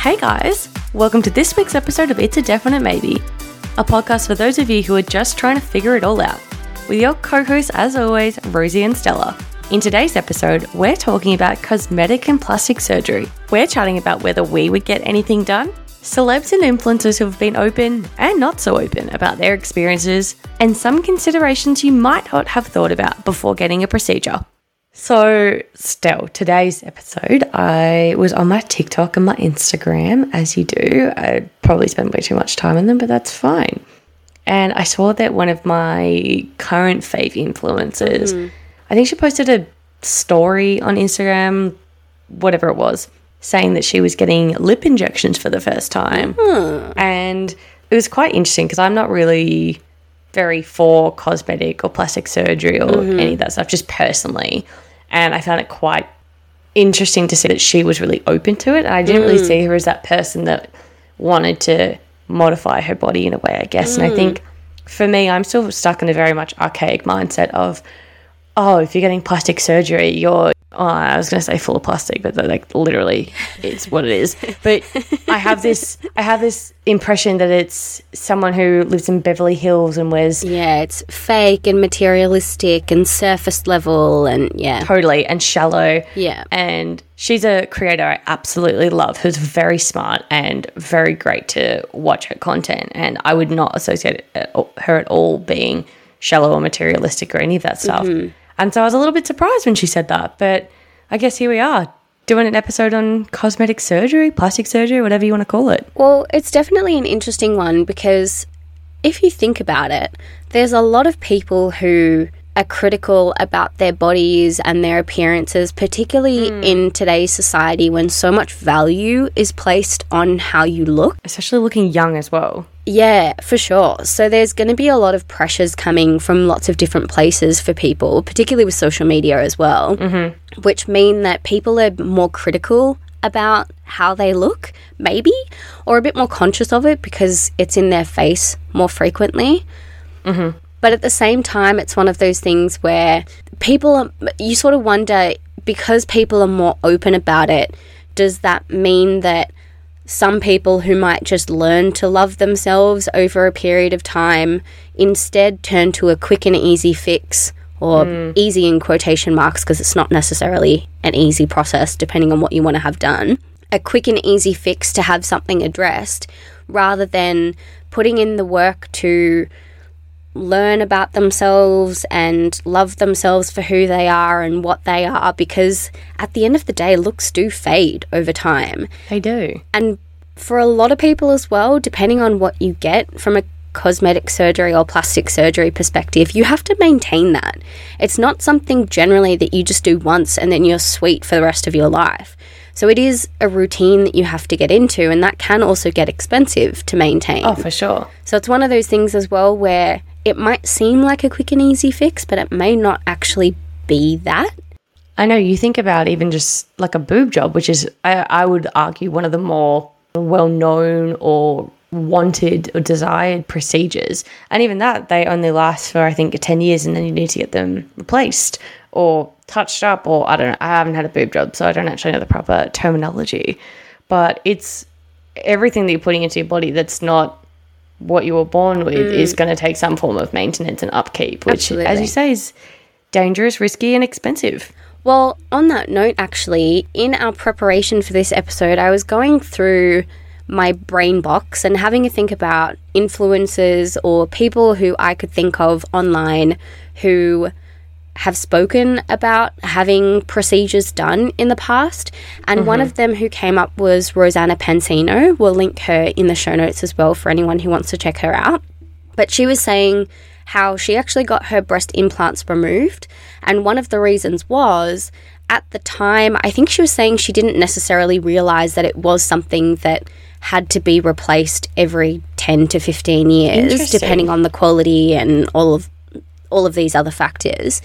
Hey guys, welcome to this week's episode of It's a Definite Maybe, a podcast for those of you who are just trying to figure it all out. With your co hosts, as always, Rosie and Stella. In today's episode, we're talking about cosmetic and plastic surgery. We're chatting about whether we would get anything done, celebs and influencers who have been open and not so open about their experiences, and some considerations you might not have thought about before getting a procedure. So, still, today's episode, I was on my TikTok and my Instagram, as you do. I probably spend way too much time on them, but that's fine. And I saw that one of my current fave influencers, mm-hmm. I think she posted a story on Instagram, whatever it was, saying that she was getting lip injections for the first time. And it was quite interesting because I'm not really very for cosmetic or plastic surgery or mm-hmm. any of that stuff, just personally. And I found it quite interesting to see that she was really open to it. And I didn't really mm. see her as that person that wanted to modify her body in a way, I guess. And I mm. think for me, I'm still stuck in a very much archaic mindset of, oh, if you're getting plastic surgery, you're, oh, I was going to say full of plastic, but like literally it's what it is. But I have this, I have this impression that it's someone who lives in Beverly Hills and wears Yeah, it's fake and materialistic and surface level and yeah. totally and shallow. Yeah. And she's a creator I absolutely love who's very smart and very great to watch her content. And I would not associate uh, her at all being shallow or materialistic or any of that stuff. Mm-hmm. And so I was a little bit surprised when she said that. But I guess here we are doing an episode on cosmetic surgery, plastic surgery, whatever you want to call it. Well, it's definitely an interesting one because if you think about it, there's a lot of people who are critical about their bodies and their appearances, particularly in today's society when so much value is placed on how you look. Especially looking young as well. Yeah, for sure. So there's going to be a lot of pressures coming from lots of different places for people, particularly with social media as well, mm-hmm. which mean that people are more critical about how they look, maybe, or a bit more conscious of it because it's in their face more frequently. But at the same time, it's one of those things where people, are, you sort of wonder because people are more open about it, does that mean that some people who might just learn to love themselves over a period of time instead turn to a quick and easy fix or hmm. easy in quotation marks because it's not necessarily an easy process depending on what you want to have done a quick and easy fix to have something addressed rather than putting in the work to learn about themselves and love themselves for who they are and what they are because at the end of the day looks do fade over time They do. and for a lot of people as well, depending on what you get from a cosmetic surgery or plastic surgery perspective, you have to maintain that. It's not something generally that you just do once and then you're sweet for the rest of your life. So it is a routine that you have to get into, and that can also get expensive to maintain. Oh, for sure. So it's one of those things as well where it might seem like a quick and easy fix, but it may not actually be that. I know you think about even just like a boob job, which is, I, I would argue, one of the more well known or wanted or desired procedures. And even that, they only last for, I think, 10 years and then you need to get them replaced or touched up. Or I don't know, I haven't had a boob job, so I don't actually know the proper terminology. But it's everything that you're putting into your body that's not what you were born with is mm. going to take some form of maintenance and upkeep, which, as you say, is dangerous, risky, and expensive. Well, on that note, actually, in our preparation for this episode, I was going through my brain box and having a think about influencers or people who I could think of online who have spoken about having procedures done in the past. And one mm-hmm. of them who came up was Rosanna Pansino. We'll link her in the show notes as well for anyone who wants to check her out. But she was saying how she actually got her breast implants removed. And one of the reasons was at the time, I think she was saying she didn't necessarily realize that it was something that had to be replaced every 10 to 15 years, depending on the quality and all of all of these other factors.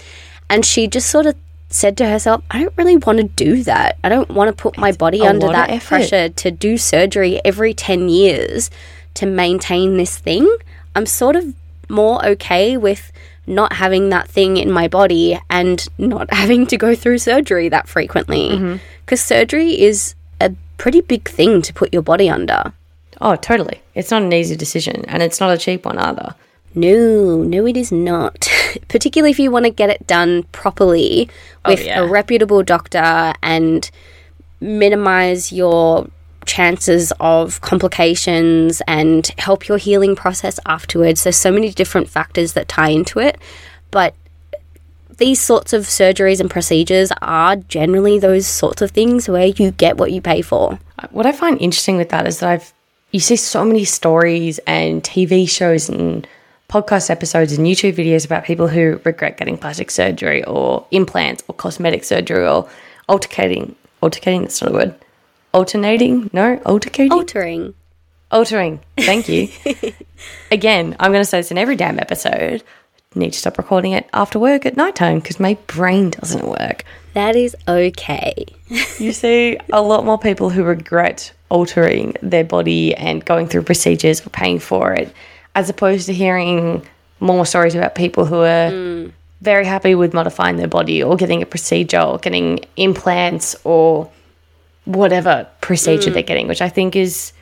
And she just sort of said to herself, I don't really want to do that. I don't want to put my body under that pressure to do surgery every 10 years to maintain this thing. I'm sort of more okay with not having that thing in my body and not having to go through surgery that frequently. Mm-hmm. Because surgery is a pretty big thing to put your body under. Oh, totally. It's not an easy decision, and it's not a cheap one either. No, no, it is not. Particularly if you want to get it done properly oh, with yeah. a reputable doctor and minimize your chances of complications and help your healing process afterwards. There's so many different factors that tie into it, but these sorts of surgeries and procedures are generally those sorts of things where you get what you pay for. What I find interesting with that is that I've you see so many stories and TV shows and podcast episodes and YouTube videos about people who regret getting plastic surgery or implants or cosmetic surgery or altercating altercating that's not a word. Alternating no altercating? Altering. altering thank you. Again i'm going to say this in every damn episode. Need to stop recording it after work at nighttime because my brain doesn't work. That is okay. you see a lot more people who regret altering their body and going through procedures or paying for it, as opposed to hearing more stories about people who are mm. very happy with modifying their body or getting a procedure or getting implants or whatever procedure mm. they're getting, which I think is,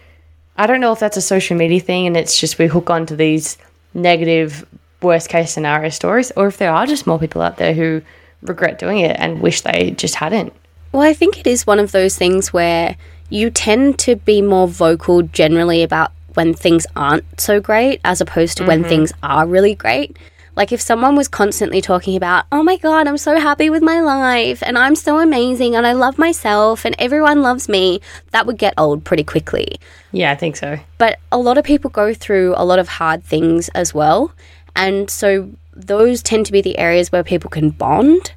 I don't know if that's a social media thing and it's just we hook onto these negative worst case scenario stories or if there are just more people out there who regret doing it and wish they just hadn't. Well, I think it is one of those things where you tend to be more vocal generally about when things aren't so great as opposed to when mm-hmm. things are really great. Like if someone was constantly talking about, oh my God, I'm so happy with my life and I'm so amazing and I love myself and everyone loves me, that would get old pretty quickly. Yeah, I think so. But a lot of people go through a lot of hard things as well. And so those tend to be the areas where people can bond.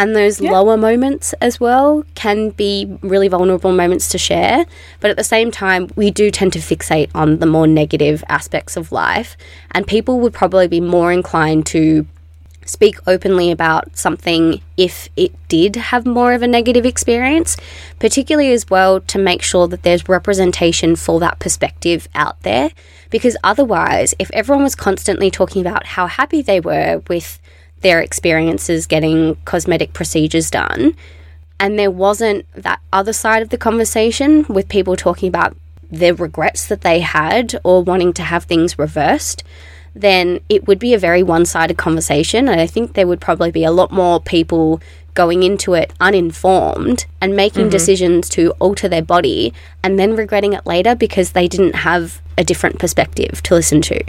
And those lower moments as well can be really vulnerable moments to share. But at the same time, we do tend to fixate on the more negative aspects of life. And people would probably be more inclined to speak openly about something if it did have more of a negative experience, particularly as well to make sure that there's representation for that perspective out there. Because otherwise, if everyone was constantly talking about how happy they were with their experiences getting cosmetic procedures done, and there wasn't that other side of the conversation with people talking about the regrets that they had or wanting to have things reversed, then it would be a very one sided conversation. And I think there would probably be a lot more people going into it uninformed and making mm-hmm. decisions to alter their body and then regretting it later because they didn't have a different perspective to listen to.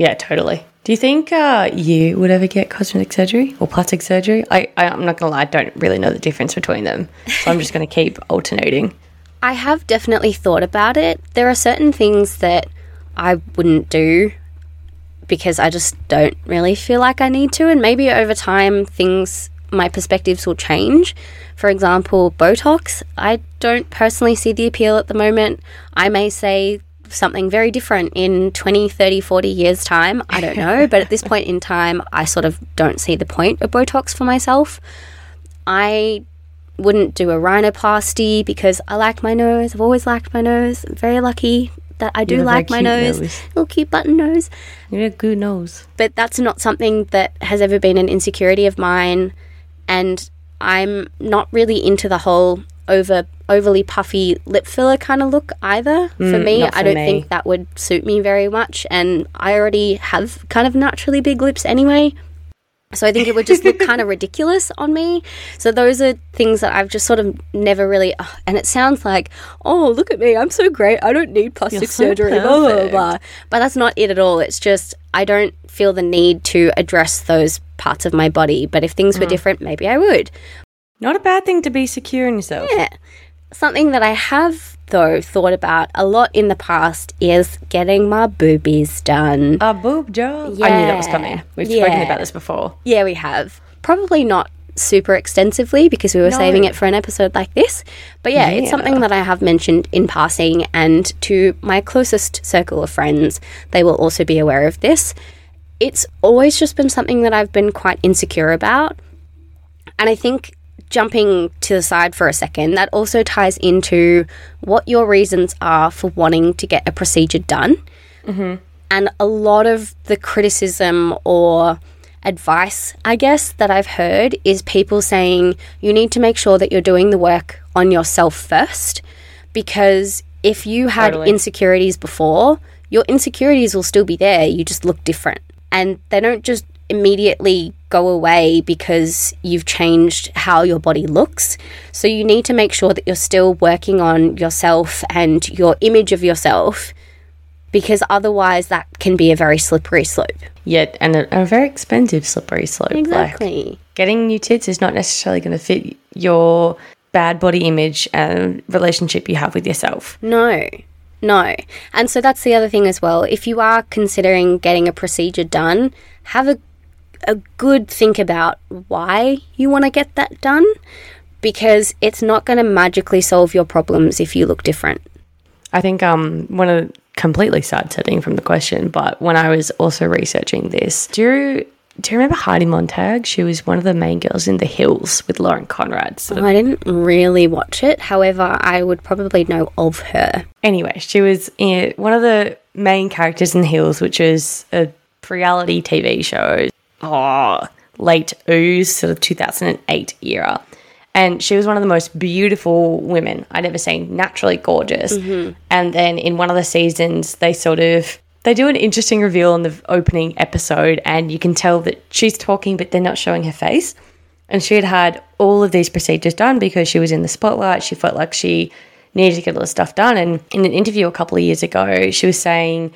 Yeah, totally. Do you think uh, you would ever get cosmetic surgery or plastic surgery? I, I, I'm not going to lie, I don't really know the difference between them. So I'm just going to keep alternating. I have definitely thought about it. There are certain things that I wouldn't do because I just don't really feel like I need to. And maybe over time, things, my perspectives will change. For example, Botox, I don't personally see the appeal at the moment. I may say something very different in 20, 30, 40 years' time. I don't know. but at this point in time, I sort of don't see the point of Botox for myself. I wouldn't do a rhinoplasty because I like my nose. I've always liked my nose. I'm very lucky that I do like my nose. nose. Little cute button nose. You have a good nose. But that's not something that has ever been an insecurity of mine. And I'm not really into the whole over overly puffy lip filler kind of look either. for Mm, me, not I don't me. think that would suit me very much. And I already have kind of naturally big lips anyway. So I think it would just look kind of ridiculous on me. So those are things that I've just sort of never really. ugh, and it sounds like, oh, look at me, I'm so great. I don't need plastic so surgery. Blah, blah, blah. But that's not it at all. It's just I don't feel the need to address those parts of my body. But if things were different, maybe I would. Not a bad thing to be secure in yourself. Yeah. Something that I have though thought about a lot in the past is getting my boobies done. A boob job. Yeah. I knew that was coming. We've spoken about this before. Yeah, we have. Probably not super extensively because we were saving it for an episode like this. But yeah, it's something that I have mentioned in passing, and to my closest circle of friends, they will also be aware of this. It's always just been something that I've been quite insecure about. And I think jumping to the side for a second, that also ties into what your reasons are for wanting to get a procedure done. Mm-hmm. And a lot of the criticism or advice, I guess, that I've heard is people saying you need to make sure that you're doing the work on yourself first because if you had Totally. insecurities before, your insecurities will still be there. You just look different. And they don't just immediately go away because you've changed how your body looks. So you need to make sure that you're still working on yourself and your image of yourself because otherwise that can be a very slippery slope. Yet, and a, a very expensive slippery slope. Like, Exactly. getting new tits is not necessarily going to fit your bad body image and relationship you have with yourself. No, no. And so that's the other thing as well. If you are considering getting a procedure done, have a, a good think about why you want to get that done because it's not going to magically solve your problems if you look different. I think um one of completely side setting from the question, but when I was also researching this, do you do you remember Heidi Montag? She was one of the main girls in The Hills with Lauren Conrad. So I didn't really watch it. However, I would probably know of her. anyway, she was in one of the main characters in The Hills, which is a reality TV show. Oh, late ooze, sort of 2008 era. And she was one of the most beautiful women I'd ever seen, naturally gorgeous. Mm-hmm. And then in one of the seasons, they sort of they do an interesting reveal in the opening episode, and you can tell that she's talking, but they're not showing her face. And she had had all of these procedures done because she was in the spotlight. She felt like she needed to get all this stuff done. And in an interview a couple of years ago, she was saying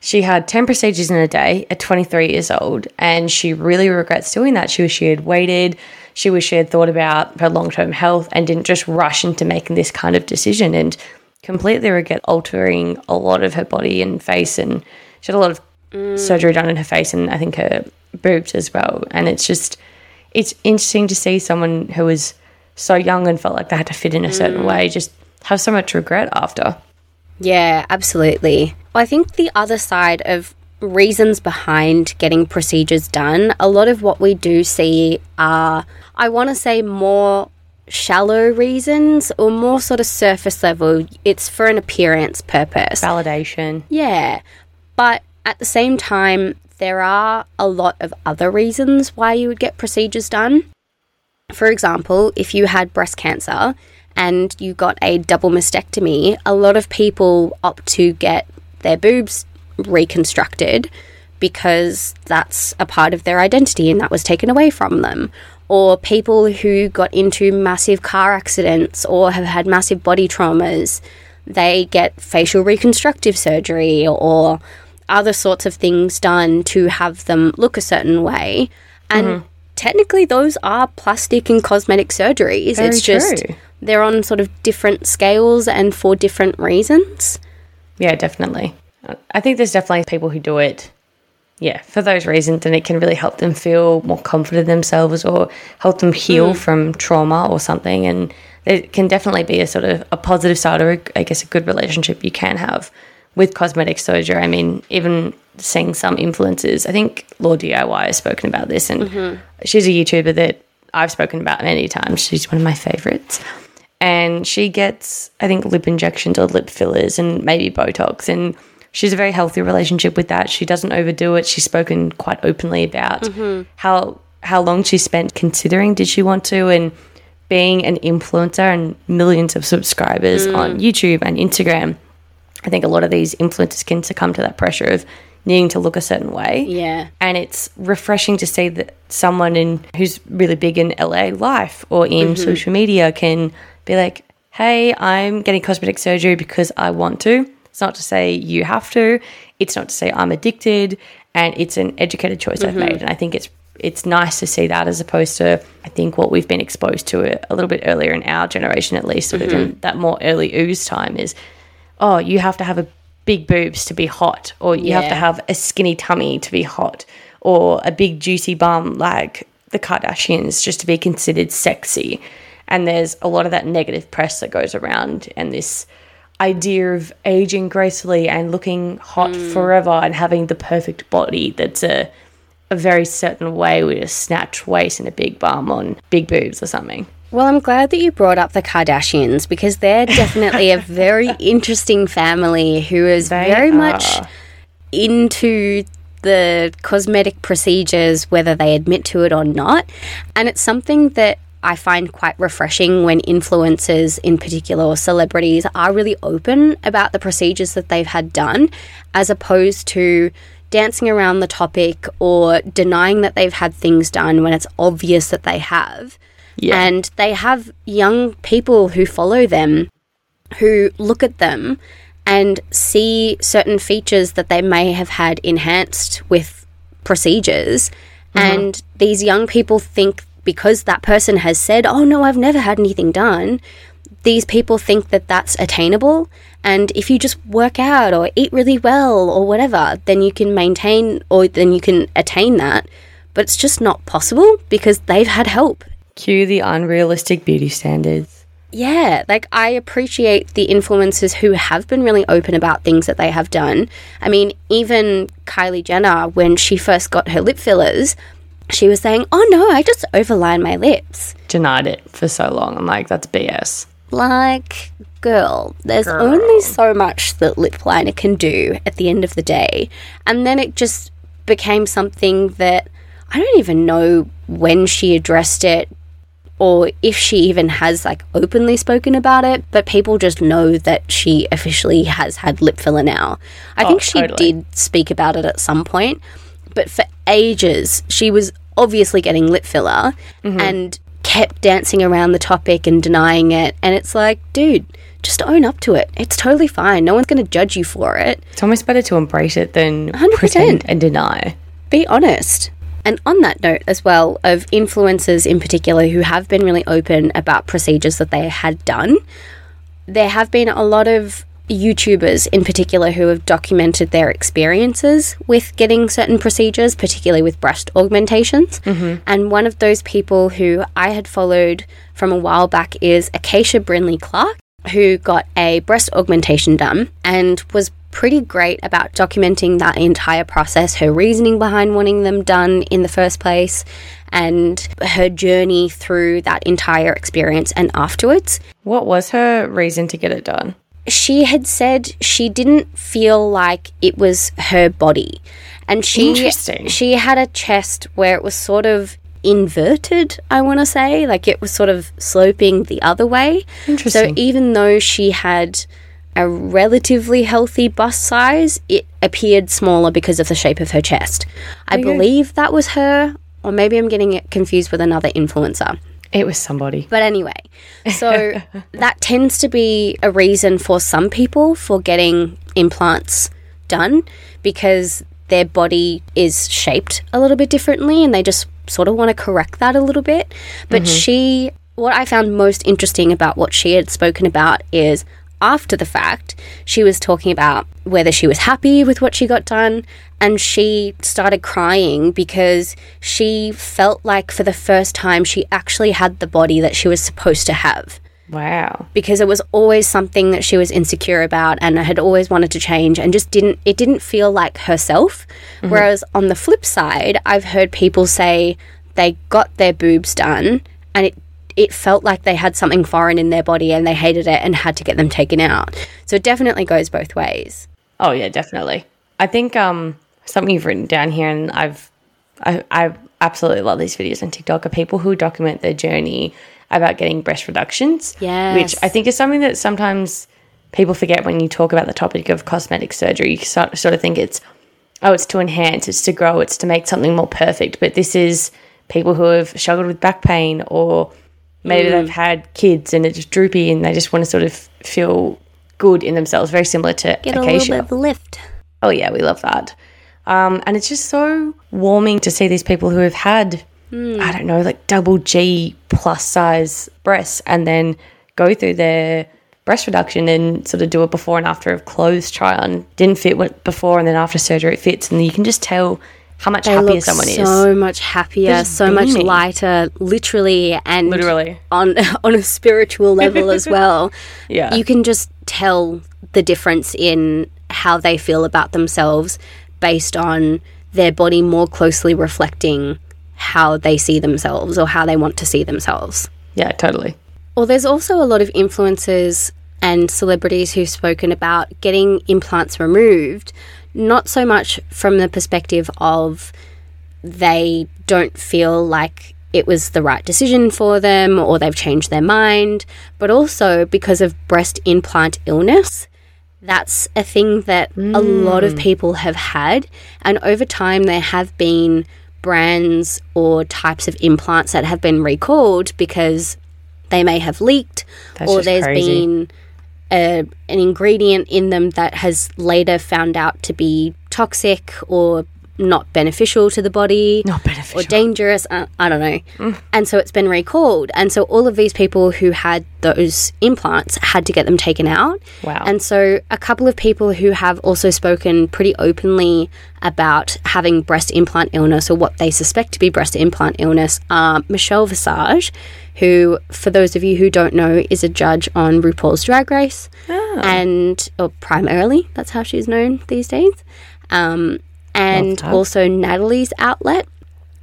she had 10 procedures in a day at 23 years old, and she really regrets doing that. She was she had waited, she was she had thought about her long term health and didn't just rush into making this kind of decision and completely regret altering a lot of her body and face. And she had a lot of mm. surgery done in her face and I think her boobs as well. And it's just, it's interesting to see someone who was so young and felt like they had to fit in a certain mm. way just have so much regret after. Yeah, absolutely. I think the other side of reasons behind getting procedures done, a lot of what we do see are, I want to say, more shallow reasons or more sort of surface level. It's for an appearance purpose. Validation. Yeah. But at the same time, there are a lot of other reasons why you would get procedures done. For example, if you had breast cancer and you got a double mastectomy, a lot of people opt to get their boobs reconstructed because that's a part of their identity and that was taken away from them. Or people who got into massive car accidents or have had massive body traumas, they get facial reconstructive surgery or other sorts of things done to have them look a certain way. And mm-hmm. technically, those are plastic and cosmetic surgeries. Very it's just true. they're on sort of different scales and for different reasons. Yeah, definitely. I think there's definitely people who do it, yeah, for those reasons, and it can really help them feel more confident in themselves or help them heal hmm. from trauma or something. And it can definitely be a sort of a positive side or, I guess, a good relationship you can have with cosmetic surgery. I mean, even seeing some influencers, I think LaurDIY has spoken about this, and mm-hmm. she's a YouTuber that I've spoken about many times. She's one of my favorites and she gets I think lip injections or lip fillers and maybe Botox and she's a very healthy relationship with that. She doesn't overdo it. She's spoken quite openly about mm-hmm. how how long she spent considering did she want to and being an influencer and millions of subscribers mm. on YouTube and Instagram. I think a lot of these influencers can succumb to that pressure of needing to look a certain way Yeah. and it's refreshing to see that someone in who's really big in LA life or in mm-hmm. social media can be like, "Hey, I'm getting cosmetic surgery because I want to." It's not to say you have to. It's not to say I'm addicted, and it's an educated choice I've mm-hmm. made. And I think it's it's nice to see that as opposed to I think what we've been exposed to a, a little bit earlier in our generation, at least, sort of in mm-hmm. that more early ooze time is, oh, you have to have a big boobs to be hot, or you have to have a skinny tummy to be hot, or a big juicy bum like the Kardashians just to be considered sexy. And there's a lot of that negative press that goes around, and this idea of aging gracefully and looking hot mm. forever and having the perfect body that's a a very certain way with a snatch waist and a big bum on big boobs or something. Well, I'm glad that you brought up the Kardashians because they're definitely a very interesting family who is They very much into the cosmetic procedures, whether they admit to it or not. And it's something that I find quite refreshing when influencers, in particular, or celebrities, are really open about the procedures that they've had done, as opposed to dancing around the topic or denying that they've had things done when it's obvious that they have. Yeah. And they have young people who follow them who look at them and see certain features that they may have had enhanced with procedures. Mm-hmm. And these young people think because that person has said, Oh, no, I've never had anything done, these people think that that's attainable. And if you just work out or eat really well or whatever, then you can maintain or then you can attain that. But it's just not possible because they've had help Cue the unrealistic beauty standards. yeah, like I appreciate the influencers who have been really open about things that they have done. I mean, even Kylie Jenner, when she first got her lip fillers, she was saying, Oh no, I just overline my lips. Denied it for so long. I'm like, that's BS. Like, girl, there's Girl. only so much that lip liner can do at the end of the day. And then it just became something that I don't even know when she addressed it or if she even has like openly spoken about it, but people just know that she officially has had lip filler now. I oh, think she totally. did speak about it at some point, but for ages she was obviously getting lip filler mm-hmm. and kept dancing around the topic and denying it. And it's like, dude, just own up to it. It's totally fine. No one's going to judge you for it. It's almost better to embrace it than 100%. pretend and deny. be honest. And on that note, as well, of influencers in particular who have been really open about procedures that they had done, there have been a lot of YouTubers in particular who have documented their experiences with getting certain procedures, particularly with breast augmentations. Mm-hmm. And one of those people who I had followed from a while back is Acacia Brinley Clark, who got a breast augmentation done and was pretty great about documenting that entire process, her reasoning behind wanting them done in the first place, and her journey through that entire experience and afterwards What was her reason to get it done? She had said she didn't feel like it was her body. And she Interesting. she had a chest where it was sort of inverted i want to say. Like it was sort of sloping the other way. So even though she had a relatively healthy bust size it appeared smaller because of the shape of her chest. I Okay. believe that was her or maybe i'm getting it confused with another influencer It was somebody. but anyway, so that tends to be a reason for some people for getting implants done because their body is shaped a little bit differently and they just sort of want to correct that a little bit. But mm-hmm. she, what I found most interesting about what she had spoken about is after the fact, she was talking about whether she was happy with what she got done, and she started crying because she felt like for the first time she actually had the body that she was supposed to have. Wow. Because it was always something that she was insecure about and had always wanted to change and just didn't it didn't feel like herself. Mm-hmm. Whereas on the flip side, I've heard people say they got their boobs done and it it felt like they had something foreign in their body and they hated it and had to get them taken out. So it definitely goes both ways. Oh yeah, definitely. I think um something you've written down here, and I've I, I absolutely love these videos on TikTok are people who document their journey about getting breast reductions. Yes. which I think is something that sometimes people forget when you talk about the topic of cosmetic surgery. You sort, sort of think it's oh, it's to enhance, it's to grow, it's to make something more perfect. But this is people who have struggled with back pain or maybe Mm. they've had kids and it's droopy and they just want to sort of feel good in themselves. Very similar to Get a little bit of lift. Oh yeah, we love that. Um, and it's just so warming to see these people who have had, I don't know, like double G plus size breasts and then go through their breast reduction and sort of do a before and after of clothes try on. Didn't fit what before and then after surgery it fits. And you can just tell how much They happier someone is. so much happier, Just so much lighter, literally and Literally. on on a spiritual level as well. Yeah. You can just tell the difference in how they feel about themselves based on their body more closely reflecting how they see themselves or how they want to see themselves. Yeah, totally. Well, there's also a lot of influencers and celebrities who've spoken about getting implants removed, not so much from the perspective of they don't feel like it was the right decision for them or they've changed their mind, but also because of breast implant illness. That's a thing that a lot of mm. people have had. And over time, there have been brands or types of implants that have been recalled because they may have leaked That's or there's crazy. been a, an ingredient in them that has later found out to be toxic or not beneficial to the body Not or dangerous. Uh, I don't know. And so it's been recalled. And so all of these people who had those implants had to get them taken out. Wow. And so a couple of people who have also spoken pretty openly about having breast implant illness or what they suspect to be breast implant illness are Michelle Visage, who, for those of you who don't know, is a judge on RuPaul's Drag Race. And, or primarily, that's how she's known these days. Um, and also Natalie's outlet,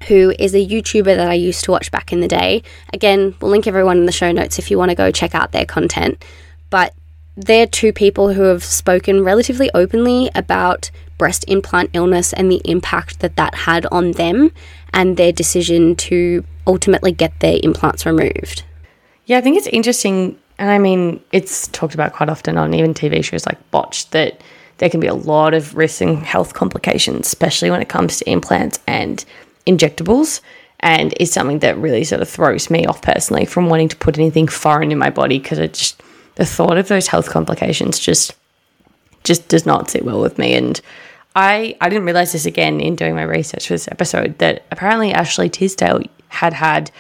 who is a YouTuber that I used to watch back in the day. Again, we'll link everyone in the show notes if you want to go check out their content. But they're two people who have spoken relatively openly about breast implant illness and the impact that that had on them and their decision to ultimately get their implants removed. Yeah, I think it's interesting. And I mean, it's talked about quite often on even TV shows like Botched that there can be a lot of risks and health complications, especially when it comes to implants and injectables. And it's something that really sort of throws me off personally from wanting to put anything foreign in my body because it just, the thought of those health complications just, just does not sit well with me. And I, I didn't realize this again in doing my research for this episode that apparently Ashley Tisdale had had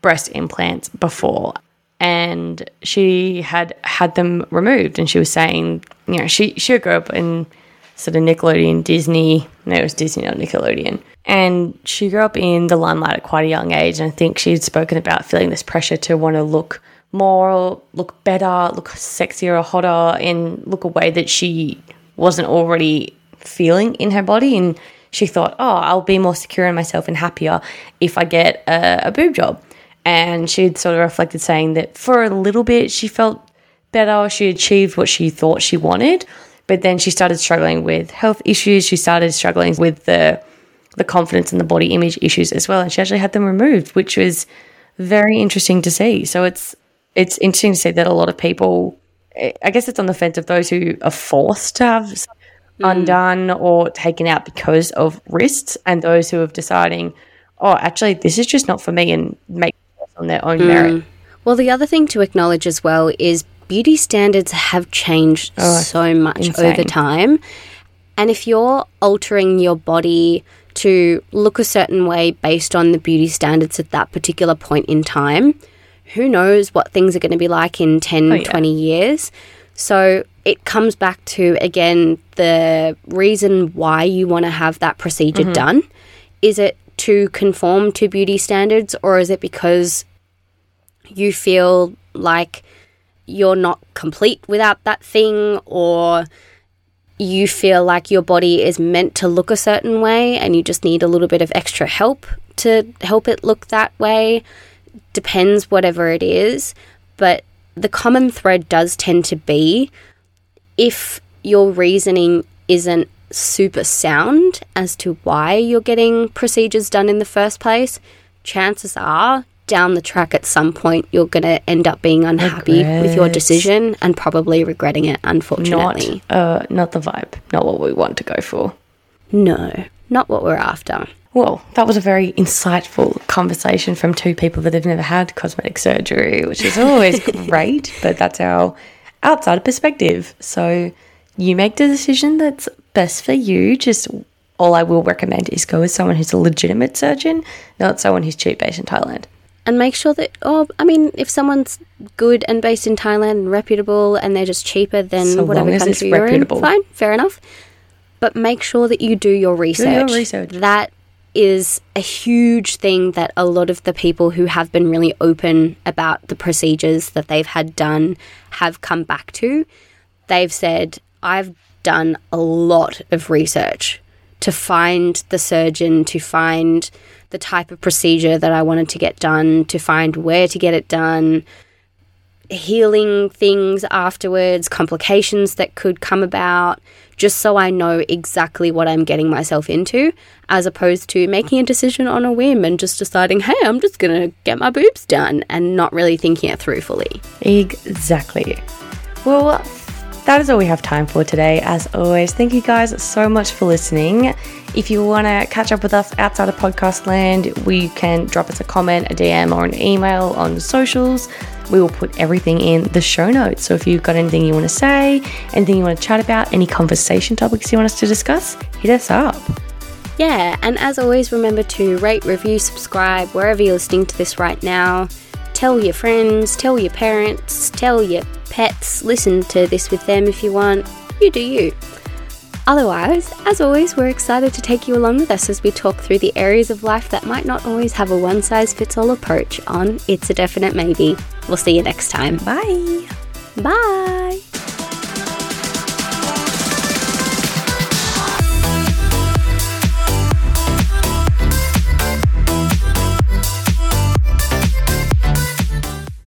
breast implants before and she had had them removed and she was saying you know she she grew up in sort of Nickelodeon Disney no it was Disney not Nickelodeon. And she grew up in the limelight at quite a young age and I think she'd spoken about feeling this pressure to want to look more look better look sexier or hotter and look a way that she wasn't already feeling in her body. And she thought oh I'll be more secure in myself and happier if I get a, a boob job and she'd sort of reflected saying that for a little bit she felt better she achieved what she thought she wanted but then she started struggling with health issues she started struggling with the the confidence and the body image issues as well and she actually had them removed which was very interesting to see. So it's it's interesting to see that a lot of people i guess it's on the fence of those who are forced to have something mm. undone or taken out because of risks and those who have deciding oh actually this is just not for me and make on their own hmm. merit Well, the other thing to acknowledge as well is beauty standards have changed oh, so much insane. over time. And if you're altering your body to look a certain way based on the beauty standards at that particular point in time, who knows what things are going to be like in 10, yeah. 20 years. So it comes back to, again, the reason why you want to have that procedure mm-hmm. done. Is it to conform to beauty standards or is it because you feel like you're not complete without that thing or you feel like your body is meant to look a certain way and you just need a little bit of extra help to help it look that way? Depends whatever it is but the common thread does tend to be if your reasoning isn't super sound as to why you're getting procedures done in the first place, chances are down the track at some point you're going to end up being unhappy with your decision and probably regretting it, not unfortunately. uh not the vibe not what we want to go for No, not what we're after. well that was a very insightful conversation from two people that have never had cosmetic surgery which is always great but that's our outside perspective so you make the decision that's best for you just all I will recommend is go with someone who's a legitimate surgeon, not someone who's cheap based in Thailand. And make sure that, oh, I mean, if someone's good and based in Thailand and reputable and they're just cheaper than So whatever long as it's country you're in, fine, fair enough. But make sure that you do your research. research. That is a huge thing that a lot of the people who have been really open about the procedures that they've had done have come back to. They've said, I've done a lot of research to find the surgeon, to find the type of procedure that I wanted to get done, to find where to get it done, healing things afterwards, complications that could come about, just so I know exactly what I'm getting myself into, as opposed to making a decision on a whim and just deciding, hey, I'm just gonna get my boobs done and not really thinking it through fully. Exactly. Well, that is all we have time for today. As always, thank you guys so much for listening. If you want to catch up with us outside of podcast land, we can drop us a comment, a DM, or an email on the socials. We will put everything in the show notes. So if you've got anything you want to say, anything you want to chat about, any conversation topics you want us to discuss, hit us up. Yeah, and as always, remember to rate, review, subscribe wherever you're listening to this right now. Tell your friends, tell your parents, tell your pets, listen to this with them if you want. You do you. Otherwise, as always, we're excited to take you along with us as we talk through the areas of life that might not always have a one size fits all approach on It's a Definite Maybe. We'll see you next time. Bye. Bye.